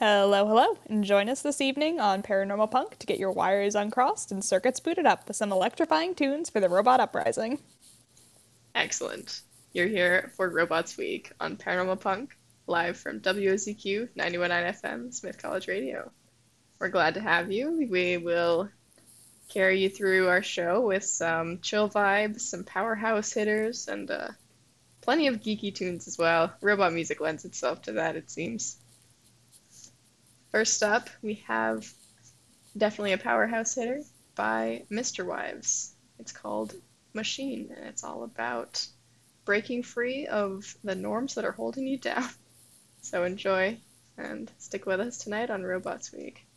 Hello, hello, and join us this evening on Paranormal Punk to get your wires uncrossed and circuits booted up with some electrifying tunes for the robot uprising. Excellent. You're here for Robots Week on Paranormal Punk, live from WOZQ 919 FM, Smith College Radio. We're glad to have you. We will carry you through our show with some chill vibes, some powerhouse hitters, and uh, plenty of geeky tunes as well. Robot music lends itself to that, it seems. First up, we have definitely a powerhouse hitter by MisterWives. It's called Machine, and it's all about breaking free of the norms that are holding you down. So enjoy and stick with us tonight on Robots Week.